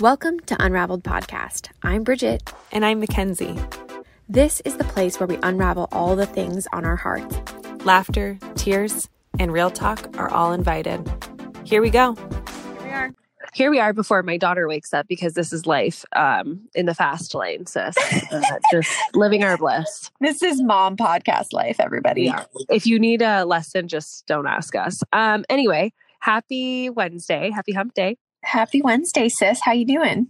Welcome to Unraveled Podcast. I'm Bridget. And I'm Mackenzie. This is the place where we unravel all the things on our hearts. Laughter, tears, and real talk are all invited. Here we go. Here we are. Here we are before my daughter wakes up because this is life um, in the fast lane, sis. Uh, just living our bliss. This is mom podcast life, everybody. Yeah. If you need a lesson, just don't ask us. Um, anyway, happy Wednesday. Happy hump day. Happy Wednesday, sis. How you doing?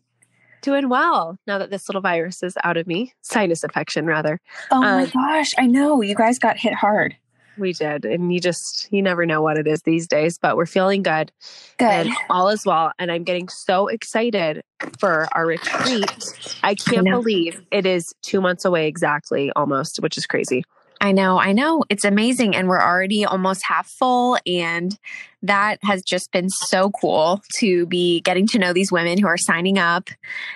Doing well now that this little virus is out of me. Sinus infection, rather. Oh my um, gosh, I know. You guys got hit hard. We did. And you just, you never know what it is these days, but we're feeling good. Good. And all is well. And I'm getting so excited for our retreat. I can't I believe it is two months away exactly, almost, which is crazy. I know, I know. It's amazing. And we're already almost half full. And that has just been so cool to be getting to know these women who are signing up.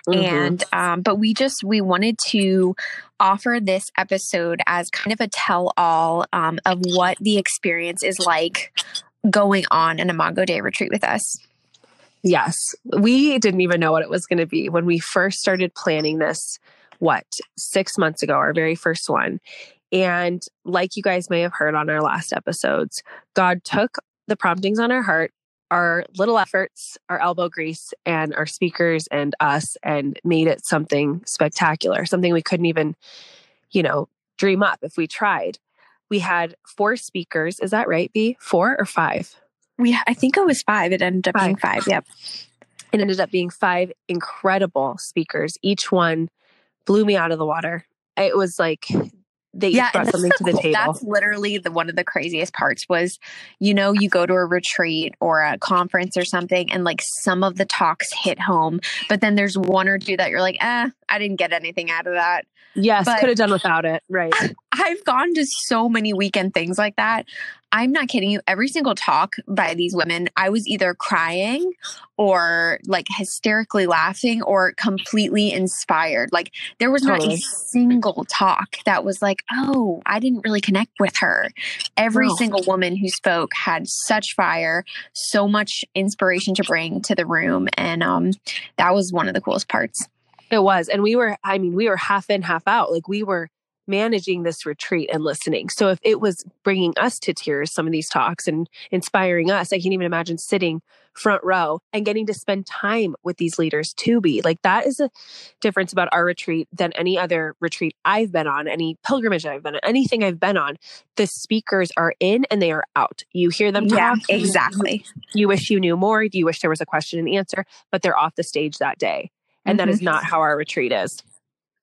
Mm-hmm. And, um, but we just, we wanted to offer this episode as kind of a tell all um, of what the experience is like going on an Imago Dei retreat with us. Yes. We didn't even know what it was going to be when we first started planning this what six months ago, our very first one. And like you guys may have heard on our last episodes, God took the promptings on our heart, our little efforts, our elbow grease, and our speakers and us, and made it something spectacular, something we couldn't even, you know, dream up if we tried. We had four speakers. Is that right, B? Four or five? We, I think it was five. It ended up five. being five. Yep. It ended up being five incredible speakers. Each one blew me out of the water. It was like they yeah, brought something to the table. That's literally the one of the craziest parts was, you know, you go to a retreat or a conference or something, and like some of the talks hit home, but then there's one or two that you're like, eh, I didn't get anything out of that. Yes, could have done without it. Right. I've gone to so many weekend things like that. I'm not kidding you. Every single talk by these women, I was either crying or like hysterically laughing or completely inspired. Like there was totally. not a single talk that was like, oh, I didn't really connect with her. Every no. single woman who spoke had such fire, so much inspiration to bring to the room. And um, that was one of the coolest parts. It was. And we were, I mean, we were half in, half out. Like we were managing this retreat and listening. So if it was bringing us to tears, some of these talks and inspiring us, I can't even imagine sitting front row and getting to spend time with these leaders to be like that is a difference about our retreat than any other retreat I've been on, any pilgrimage I've been on, anything I've been on. The speakers are in and they are out. You hear them talk. Yeah, exactly. You wish you knew more. You wish there was a question and answer, but they're off the stage that day. And mm-hmm. that is mm-hmm. not how our retreat is.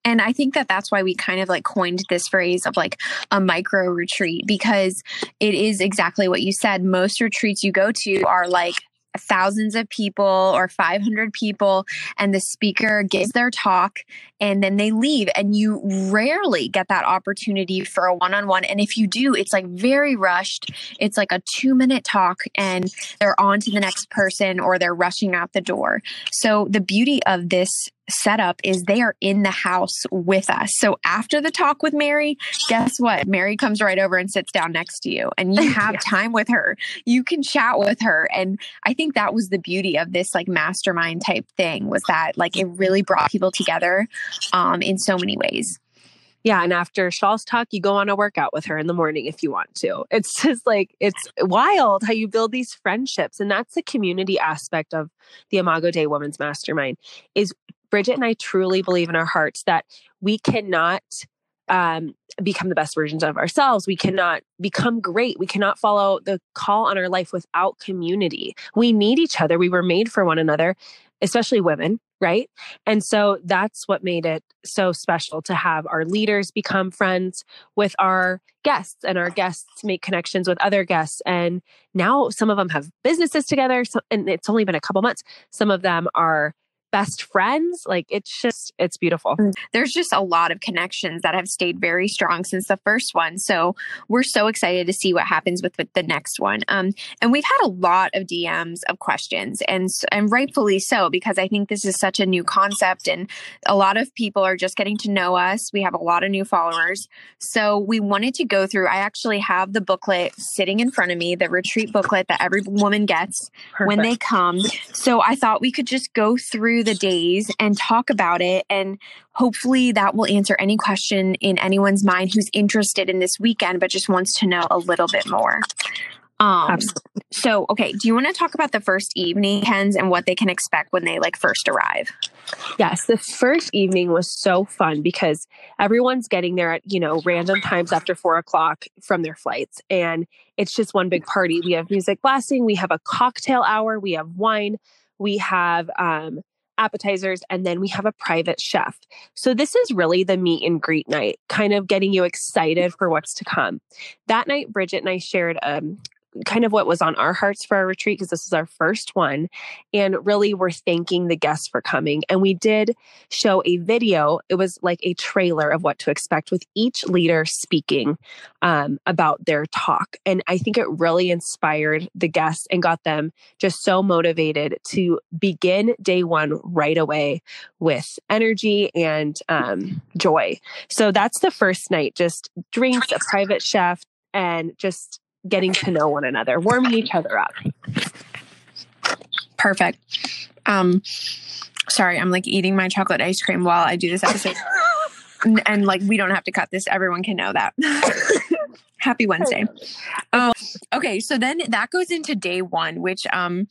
And I think that that's why we kind of like coined this phrase of like a micro retreat because it is exactly what you said. Most retreats you go to are like thousands of people or 500 people and the speaker gives their talk and then they leave. And you rarely get that opportunity for a one-on-one. And if you do it's like very rushed. It's like a 2 minute talk and they're on to the next person or they're rushing out the door. So the beauty of this setup is they are in the house with us. So after the talk with Mary, guess what? Mary comes right over and sits down next to you and you have yeah. time with her. You can chat with her. And I think that was the beauty of this like mastermind type thing was that like it really brought people together um, in so many ways. Yeah, and after Shaw's talk, you go on a workout with her in the morning if you want to. It's just like it's wild how you build these friendships, and that's the community aspect of the Imago Dei Women's Mastermind. Is Bridget and I truly believe in our hearts that we cannot um, become the best versions of ourselves. We cannot become great. We cannot follow the call on our life without community. We need each other. We were made for one another, especially women, right? And so that's what made it so special to have our leaders become friends with our guests and our guests make connections with other guests. And now some of them have businesses together. So, and it's only been a couple months. Some of them are best friends. Like it's just, it's beautiful. Mm. There's just a lot of connections that have stayed very strong since the first one. So we're so excited to see what happens with, with the next one. Um, and we've had a lot of DMs of questions and, and rightfully so, because I think this is such a new concept and a lot of people are just getting to know us. We have a lot of new followers. So we wanted to go through, I actually have the booklet sitting in front of me, the retreat booklet that every woman gets Perfect. when they come. So I thought we could just go through through the days and talk about it. And hopefully that will answer any question in anyone's mind who's interested in this weekend, but just wants to know a little bit more. Um, Absolutely. so, okay, do you want to talk about the first evening, Kenz, and what they can expect when they like first arrive? Yes, the first evening was so fun because everyone's getting there at, you know, random times after four o'clock from their flights. And it's just one big party. We have music blasting, we have a cocktail hour, we have wine, we have um, appetizers, and then we have a private chef. So this is really the meet and greet night, kind of getting you excited for what's to come. That night, Bridget and I shared um, kind of what was on our hearts for our retreat because this is our first one. And really, we're thanking the guests for coming. And we did show a video, it was like a trailer of what to expect with each leader speaking um, about their talk. And I think it really inspired the guests and got them just so motivated to begin day one right away with energy and um, joy. So that's the first night, just drinks, a private chef, and just getting to know one another, warming each other up. Perfect. Um, sorry, I'm like eating my chocolate ice cream while I do this episode. and, and, like we don't have to cut this. Everyone can know that. Happy Wednesday. Um, okay, so then that goes into day one, which um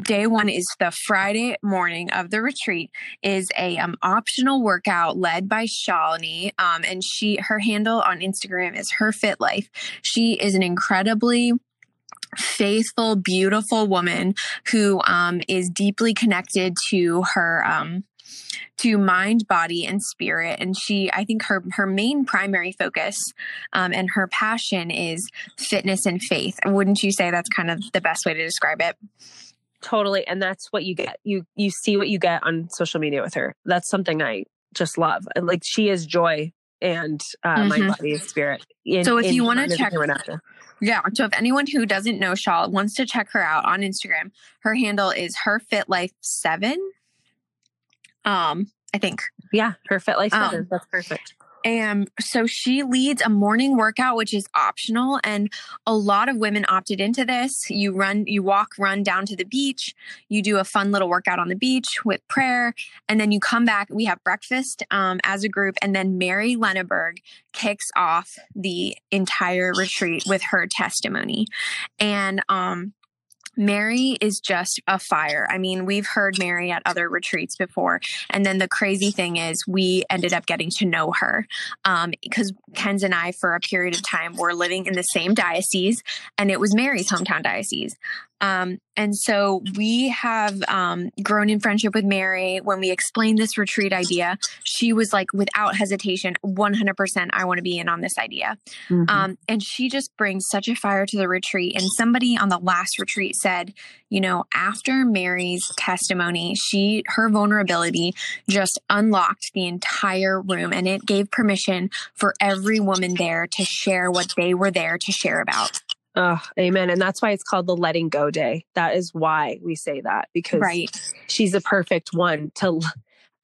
day one is the friday morning of the retreat is a um, optional workout led by shalini um, and she her handle on instagram is her fit life. She is an incredibly faithful beautiful woman who um, is deeply connected to her um, to mind body and spirit and she i think her her main primary focus um, and her passion is fitness and faith. Wouldn't you say that's kind of the best way to describe it totally and that's what you get. You you see what you get on social media with her. That's something i just love and like she is joy and uh, mm-hmm. mind body and spirit in, so if you want to check yeah so if anyone who doesn't know shaw wants to check her out on instagram her handle is her fit life 7 um i think. Yeah her fit life 7 um, that's perfect and so she leads a morning workout, which is optional. And a lot of women opted into this. You run, you walk, run down to the beach. You do a fun little workout on the beach with prayer. And then you come back. We have breakfast um, as a group. And then Mary Lenaburg kicks off the entire retreat with her testimony. And um, Mary is just a fire. I mean, we've heard Mary at other retreats before. And then the crazy thing is, we ended up getting to know her um, because Kenz and I, for a period of time, were living in the same diocese, and it was Mary's hometown diocese. Um, and so we have um, grown in friendship with Mary. When we explained this retreat idea, she was like, without hesitation, 100%, I want to be in on this idea. Mm-hmm. Um, and she just brings such a fire to the retreat. And somebody on the last retreat said, you know, after Mary's testimony, she, her vulnerability just unlocked the entire room and it gave permission for every woman there to share what they were there to share about. Oh, amen. And that's why it's called the letting go day. That is why we say that because right. she's the perfect one to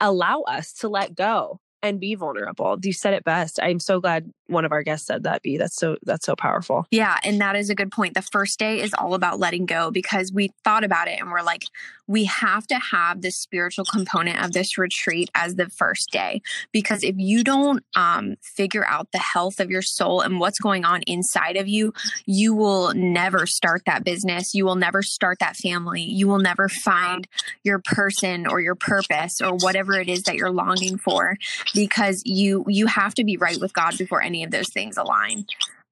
allow us to let go and be vulnerable. You said it best. I'm so glad one of our guests said that b. That's so that's so powerful. Yeah and that is a good point. The first day is all about letting go because we thought about it and we're like we have to have the spiritual component of this retreat as the first day because if you don't um, figure out the health of your soul and what's going on inside of you you will never start that business. You will never start that family. You will never find your person or your purpose or whatever it is that you're longing for because you you have to be right with god before any of those things align.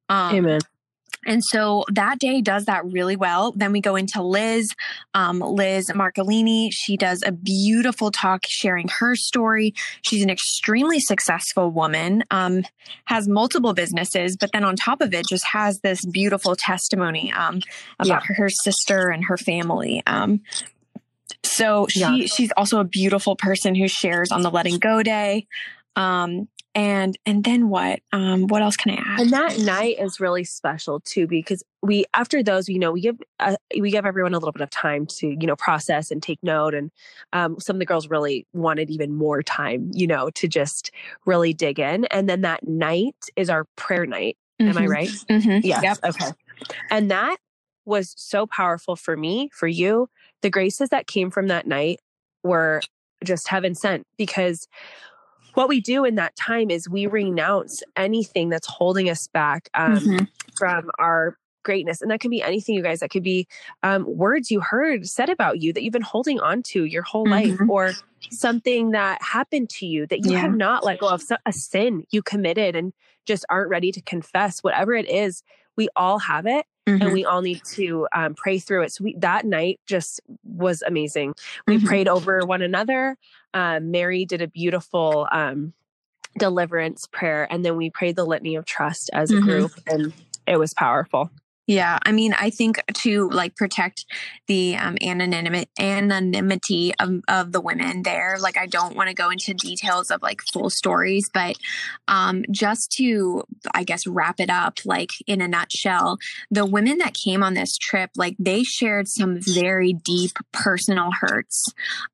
Um, Amen. And so that day does that really well. Then we go into Liz, um, Liz Marcolini. She does a beautiful talk sharing her story. She's an extremely successful woman, um, has multiple businesses, but then on top of it, just has this beautiful testimony um, about yeah. her sister and her family. So she yeah. she's also a beautiful person who shares on the Letting Go Day. Um, and and then what um what else can i add and that night is really special too because we after those you know we give uh, we give everyone a little bit of time to you know process and take note and um, some of the girls really wanted even more time you know to just really dig in and then that night is our prayer night mm-hmm. am i mm-hmm. right mm-hmm. yes yep. okay and that was so powerful for me for you the graces that came from that night were just heaven sent because what we do in that time is we renounce anything that's holding us back um, mm-hmm. from our greatness. And that can be anything, you guys. That could be um, words you heard said about you that you've been holding on to your whole mm-hmm. life, or something that happened to you that you yeah. have not let go of, a sin you committed and just aren't ready to confess. Whatever it is, we all have it. Mm-hmm. and we all need to um, pray through it. So we, that night just was amazing. We mm-hmm. prayed over one another. Um, Mary did a beautiful um, deliverance prayer, and then we prayed the litany of trust as a mm-hmm. group, and it was powerful. Yeah, I mean, I think to like protect the um, anonymity anonymity of, of the women there. Like, I don't want to go into details of like full stories, but um, just to, I guess, wrap it up, like in a nutshell, the women that came on this trip, like they shared some very deep personal hurts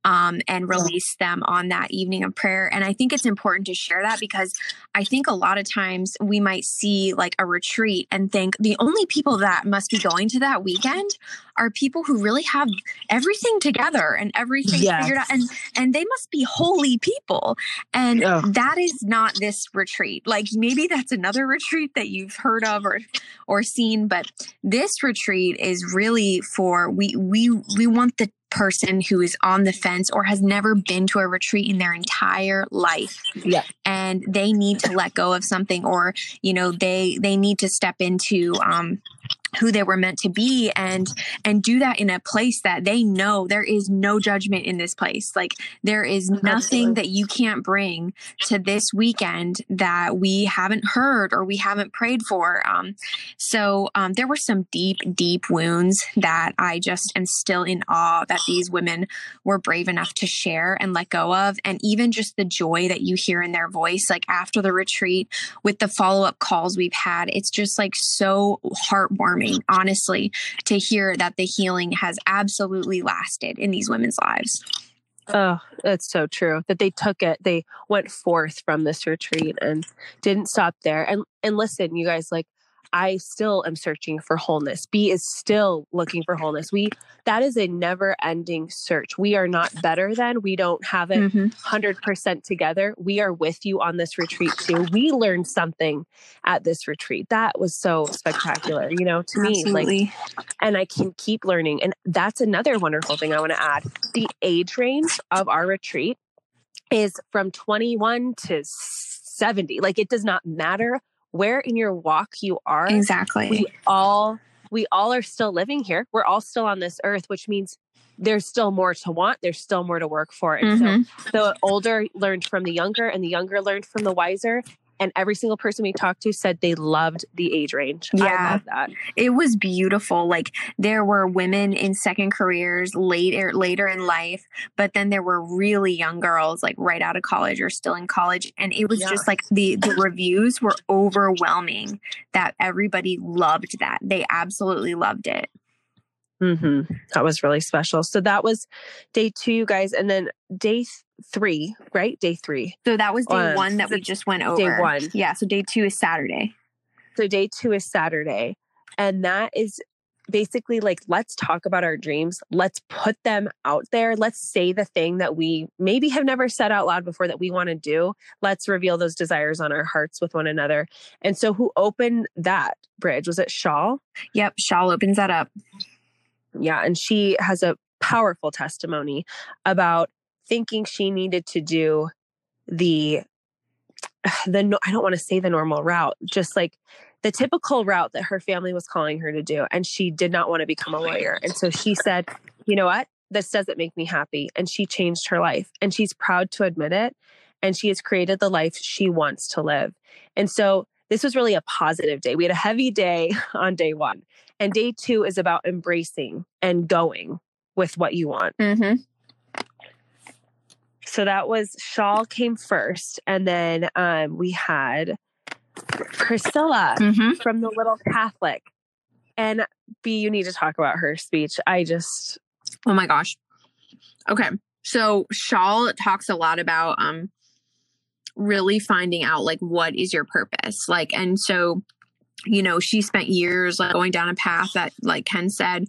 um, and released them on that evening of prayer. And I think it's important to share that because I think a lot of times we might see like a retreat and think the only people that must be going to that weekend are people who really have everything together and everything yes. figured out and and they must be holy people. And that is not this retreat. Like maybe that's another retreat that you've heard of or or seen but this retreat is really for we we we want the person who is on the fence or has never been to a retreat in their entire life. Yeah. And they need to let go of something or, you know, they they need to step into um who they were meant to be and and do that in a place that they know there is no judgment in this place. Like there is nothing Absolutely. that you can't bring to this weekend that we haven't heard or we haven't prayed for. Um, so um, there were some deep deep wounds that i just am still in awe that these women were brave enough to share and let go of. And even just the joy that you hear in their voice like after the retreat with the follow-up calls we've had it's just like so heartwarming heartwarming, mm-hmm. honestly, to hear that the healing has absolutely lasted in these women's lives. Oh, that's so true. That they took it, they went forth from this retreat and didn't stop there. And and listen, you guys, like I still am searching for wholeness. B is still looking for wholeness. We that is a never ending search. We are not better than. We don't have it mm-hmm. 100% together. We are with you on this retreat too. We learned something at this retreat. That was so spectacular, you know, to Absolutely. me like and I can keep learning. And that's another wonderful thing I want to add. The age range of our retreat is from 21 to 70. Like it does not matter where in your walk you are. Exactly. We all we all are still living here. We're all still on this earth, which means there's still more to want. There's still more to work for. And mm-hmm. so the older learned from the younger and the younger learned from the wiser and every single person we talked to said they loved the age range. Yeah, It was beautiful. Like there were women in second careers later later in life, but then there were really young girls like right out of college or still in college, and it was yeah. just like the the reviews were overwhelming. That everybody loved that. They absolutely loved it. Mm-hmm. That was really special. So that was day two, you guys. And then day three, right? Day three. So that was day um, one that we just went over. Day one. Yeah. So day two is Saturday. So day two is Saturday. And that is basically like, let's talk about our dreams. Let's put them out there. Let's say the thing that we maybe have never said out loud before that we want to do. Let's reveal those desires on our hearts with one another. And so, who opened that bridge? Was it Shawl? Yep. Shawl opens that up. Yeah. And she has a powerful testimony about thinking she needed to do the the I don't want to say the normal route, just like the typical route that her family was calling her to do and she did not want to become a lawyer. And so she said, "You know what? This doesn't make me happy." And she changed her life and she's proud to admit it and she has created the life she wants to live. And so this was really a positive day. We had a heavy day on day 1. And day 2 is about embracing and going with what you want. Mm-hmm. So that was Shawl came first, and then um, we had Priscilla mm-hmm. from the Little Catholic. And B, you need to talk about her speech. I just, oh my gosh. Okay, so Shawl talks a lot about um, really finding out like what is your purpose, like, and so you know she spent years like going down a path that like ken said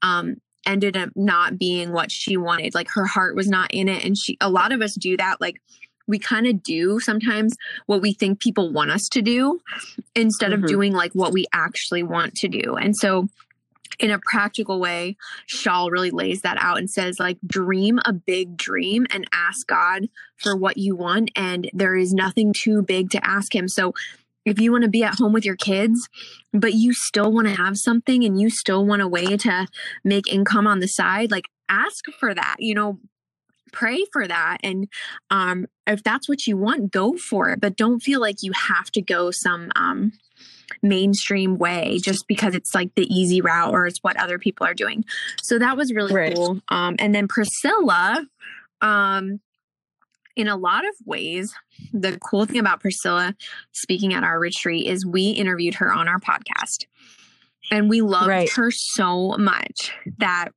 um ended up not being what she wanted. Like her heart was not in it. And she, a lot of us do that. Like we kind of do sometimes what we think people want us to do instead Mhm. of doing like what we actually want to do. And so, in a practical way, Shawl really lays that out and says, like, dream a big dream and ask God for what you want. And there is nothing too big to ask Him. So, if you want to be at home with your kids, but you still want to have something and you still want a way to make income on the side, like, ask for that. You know, pray for that and um if that's what you want go for it but don't feel like you have to go some um mainstream way just because it's like the easy route or it's what other people are doing so that was really Right. cool um and then priscilla um in a lot of ways the cool thing about priscilla speaking at our retreat is we interviewed her on our podcast and we loved Right. her so much that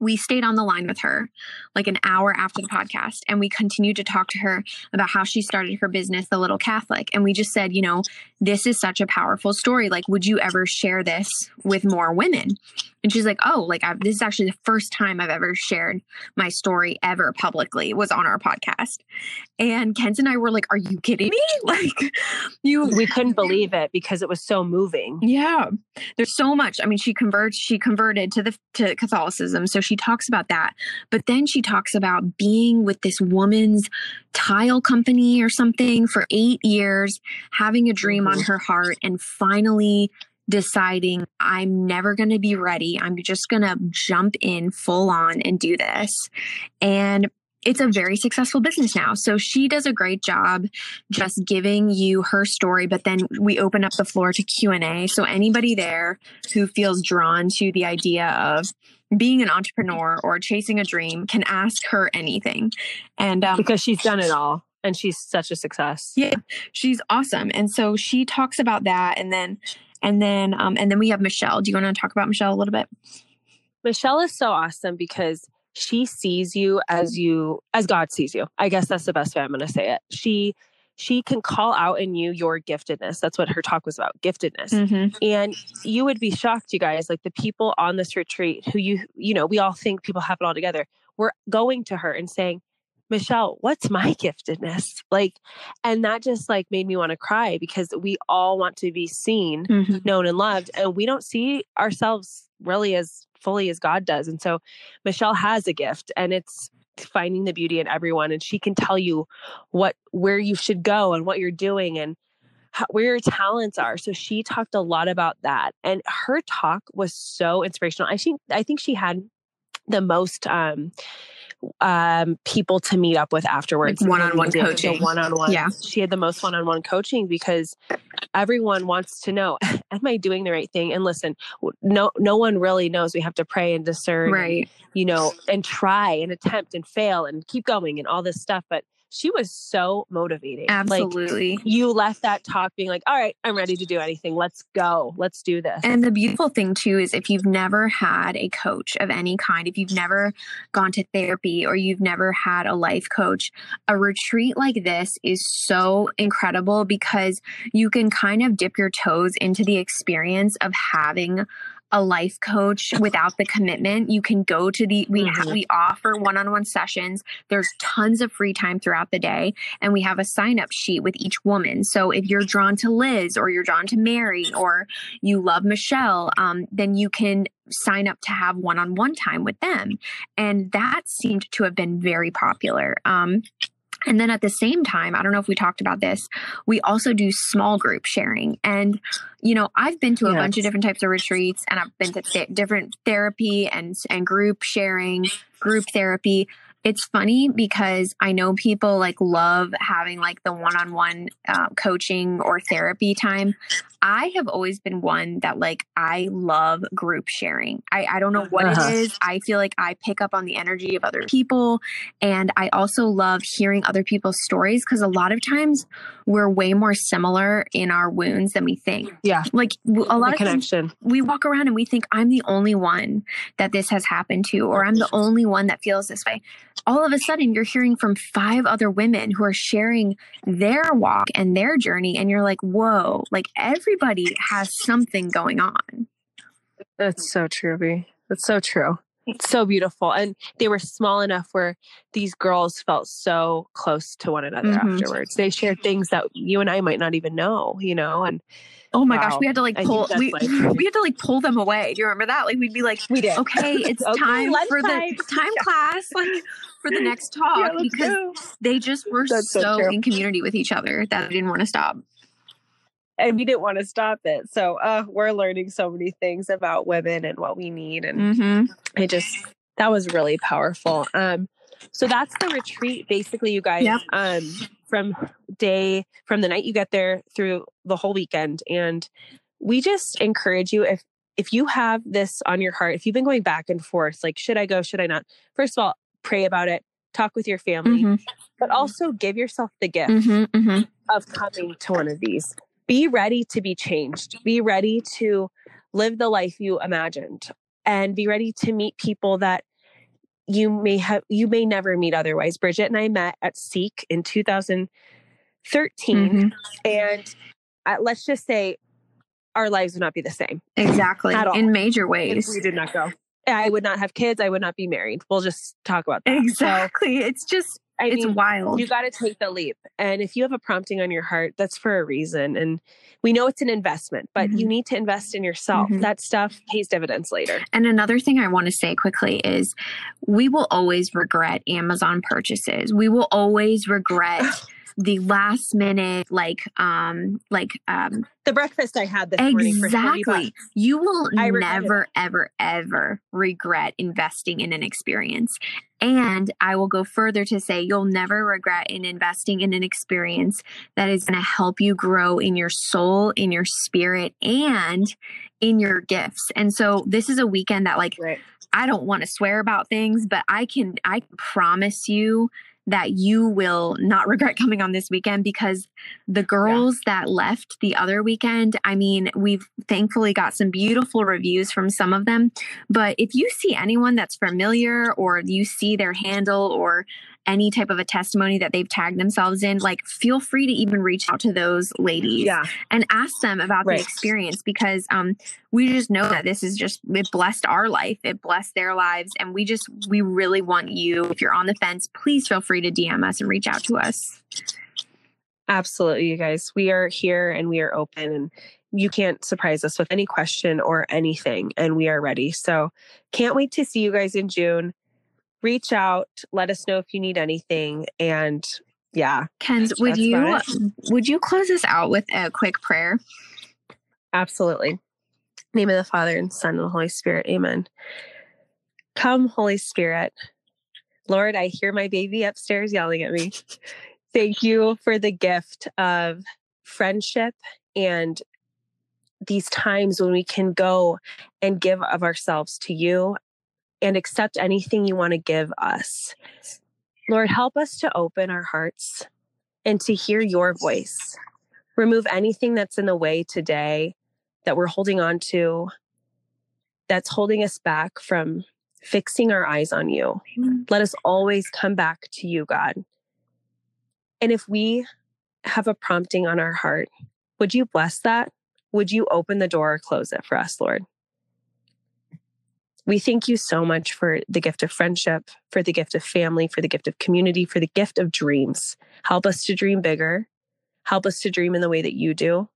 we stayed on the line with her like an hour after the podcast and we continued to talk to her about how she started her business the little catholic and we just said you know this is such a powerful story like would you ever share this with more women and she's like oh like I've, this is actually the first time i've ever shared my story ever publicly was on our podcast and kent and i were like are you kidding me like you We couldn't believe it because it was so moving. yeah. There's so much. I mean, she converts she converted to the to Catholicism. So she talks about that. But then she talks about being with this woman's tile company or something for 8 years, having a dream on mm-hmm. her heart and finally deciding I'm never going to be ready. I'm just going to jump in full on and do this. And it's a very successful business now. So she does a great job just giving you her story, but then we open up the floor to Q&A. So anybody there who feels drawn to the idea of being an entrepreneur or chasing a dream can ask her anything. And um, because she's done it all and she's such a success. yeah, she's awesome. And so she talks about that and then and then um and then we have Michelle. Do you want to talk about Michelle a little bit? Michelle is so awesome because she sees you as you as God sees you. I guess that's the best way I'm going to say it. She she can call out in you your giftedness. That's what her talk was about, giftedness. Mm-hmm. And you would be shocked, you guys, like the people on this retreat who you, you know, we all think people have it all together. We're going to her and saying, Michelle, what's my giftedness? Like, and that just like made me want to cry because we all want to be seen, Mm-hmm. known, and loved. And we don't see ourselves really as fully as God does. And so Michelle has a gift and it's finding the beauty in everyone. And she can tell you what, where you should go and what you're doing and how, where your talents are. So she talked a lot about that. And her talk was so inspirational. I think, I think she had the most, um, um people to meet up with afterwards Like one-on-one coaching. one-on-one Yeah. she had the most one-on-one coaching because everyone wants to know am i doing the right thing and listen no no one really knows we have to pray and discern and, Right. you know and try and attempt and fail and keep going and all this stuff but she was so motivating. Like Absolutely. you left that talk being like all right i'm ready to do anything. Let's go. Let's do this. And the beautiful thing too is if you've never had a coach of any kind, if you've never gone to therapy or you've never had a life coach, a retreat like this is so incredible because you can kind of dip your toes into the experience of having a life coach without the commitment. You can go to the we ha- Mhm. we offer one-on-one sessions. There's tons of free time throughout the day and we have a sign-up sheet with each woman. So if you're drawn to Liz or you're drawn to Mary or you love Michelle, um, then you can sign up to have one on one time with them. And that seemed to have been very popular. Um, and then at the same time, I don't know if we talked about this, we also do small group sharing. And, you know, I've been to a bunch of different types of retreats and I've been to th- different therapy and, and group sharing, group therapy. It's funny because I know people like love having like the one on one coaching or therapy time. I have always been one that like I love group sharing. I, I don't know what Uh-huh. it is. I feel like I pick up on the energy of other people. And I also love hearing other people's stories because a lot of times we're way more similar in our wounds than we think. yeah Like a lot the of connection we walk around and we think I'm the only one that this has happened to, or I'm the only one that feels this way. All of a sudden, you're hearing from five other women who are sharing their walk and their journey, and you're like, whoa, like everybody has something going on. that's so true B. that's so true It's so beautiful. And they were small enough where these girls felt so close to one another Mhm. afterwards. They shared things that you and I might not even know, you know, and Oh my Wow. gosh, we had to like pull we, life-changing. we had to like pull them away. Do you remember that? Like we'd be like, we did. okay, it's Okay, time for the lunchtime. time class, like for the next talk because they just were so so in community with each other that they didn't want to stop. And we didn't want to stop it. So uh, we're learning so many things about women and what we need. And Mm-hmm. I just, that was really powerful. Um, so that's the retreat, basically, you guys. Yep. Um, from day from the night you get there through the whole weekend, and we just encourage you if if you have this on your heart, if you've been going back and forth, like should I go, should I not? First of all, pray about it, talk with your family, Mm-hmm. but also give yourself the gift Mm-hmm. Mm-hmm. of coming to one of these. Be ready to be changed. Be ready to live the life you imagined and be ready to meet people that you may have you may never meet otherwise. Bridget and I met at Seek in 2013 Mm-hmm. and uh, let's just say our lives would not be the same Exactly. At all. In major if ways. we did not go. I would not have kids. I would not be married. We'll just talk about that. Exactly. it's just So, I it's mean, wild. you got to take the leap. And if you have a prompting on your heart, that's for a reason. And we know it's an investment, but you Mhm. need to invest in yourself. Mhm. That stuff pays dividends later. And another thing I want to say quickly is we will always regret Amazon purchases. We will always regret the last minute like um like um The breakfast I had this morning for 40 exactly. You will never ever ever regret investing in an experience. And I will go further to say you'll never regret in investing in an experience that is going to help you grow in your soul, in your spirit, and in your gifts. And so this is a weekend that like Right. I don't want to swear about things, but I can I promise you that you will not regret coming on this weekend because the girls that left the other weekend, I mean, we've thankfully got some beautiful reviews from some of them, but if you see anyone that's familiar or you see their handle or any type of a testimony that they've tagged themselves in, like feel free to even reach out to those ladies Yeah. and ask them about Right. the experience because um we just know that this is just it blessed our life it blessed their lives and we just we really want you if you're on the fence please feel free to dm us and reach out to us Absolutely, you guys. We are here and we are open and you can't surprise us with any question or anything and we are ready. So, can't wait to see you guys in June. Reach out, let us know if you need anything and yeah, Kenz would you um, would you close us out with a quick prayer Absolutely. Name of the Father and Son and the Holy Spirit. Amen. Come, Holy Spirit. Lord, I hear my baby upstairs yelling at me. Thank you for the gift of friendship and these times when we can go and give of ourselves to you and accept anything you want to give us. Lord, help us to open our hearts and to hear your voice. Remove anything that's in the way today that we're holding on to that's holding us back from fixing our eyes on you. Let us always come back to you, God. And if we have a prompting on our heart, would you bless that? Would you open the door or close it for us, Lord? We thank you so much for the gift of friendship, for the gift of family, for the gift of community, for the gift of dreams. Help us to dream bigger. Help us to dream in the way that you do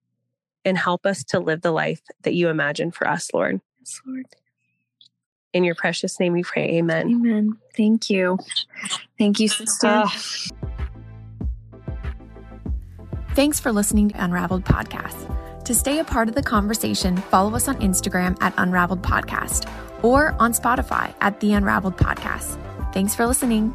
and help us to live the life that you imagine for us, Lord. yes lord In your precious name we pray. Amen. amen thank you thank you sister. Thanks for listening to Unraveled Podcast. To stay a part of the conversation, follow us on Instagram at Unraveled Podcast or on Spotify at The Unraveled Podcast. Thanks for listening.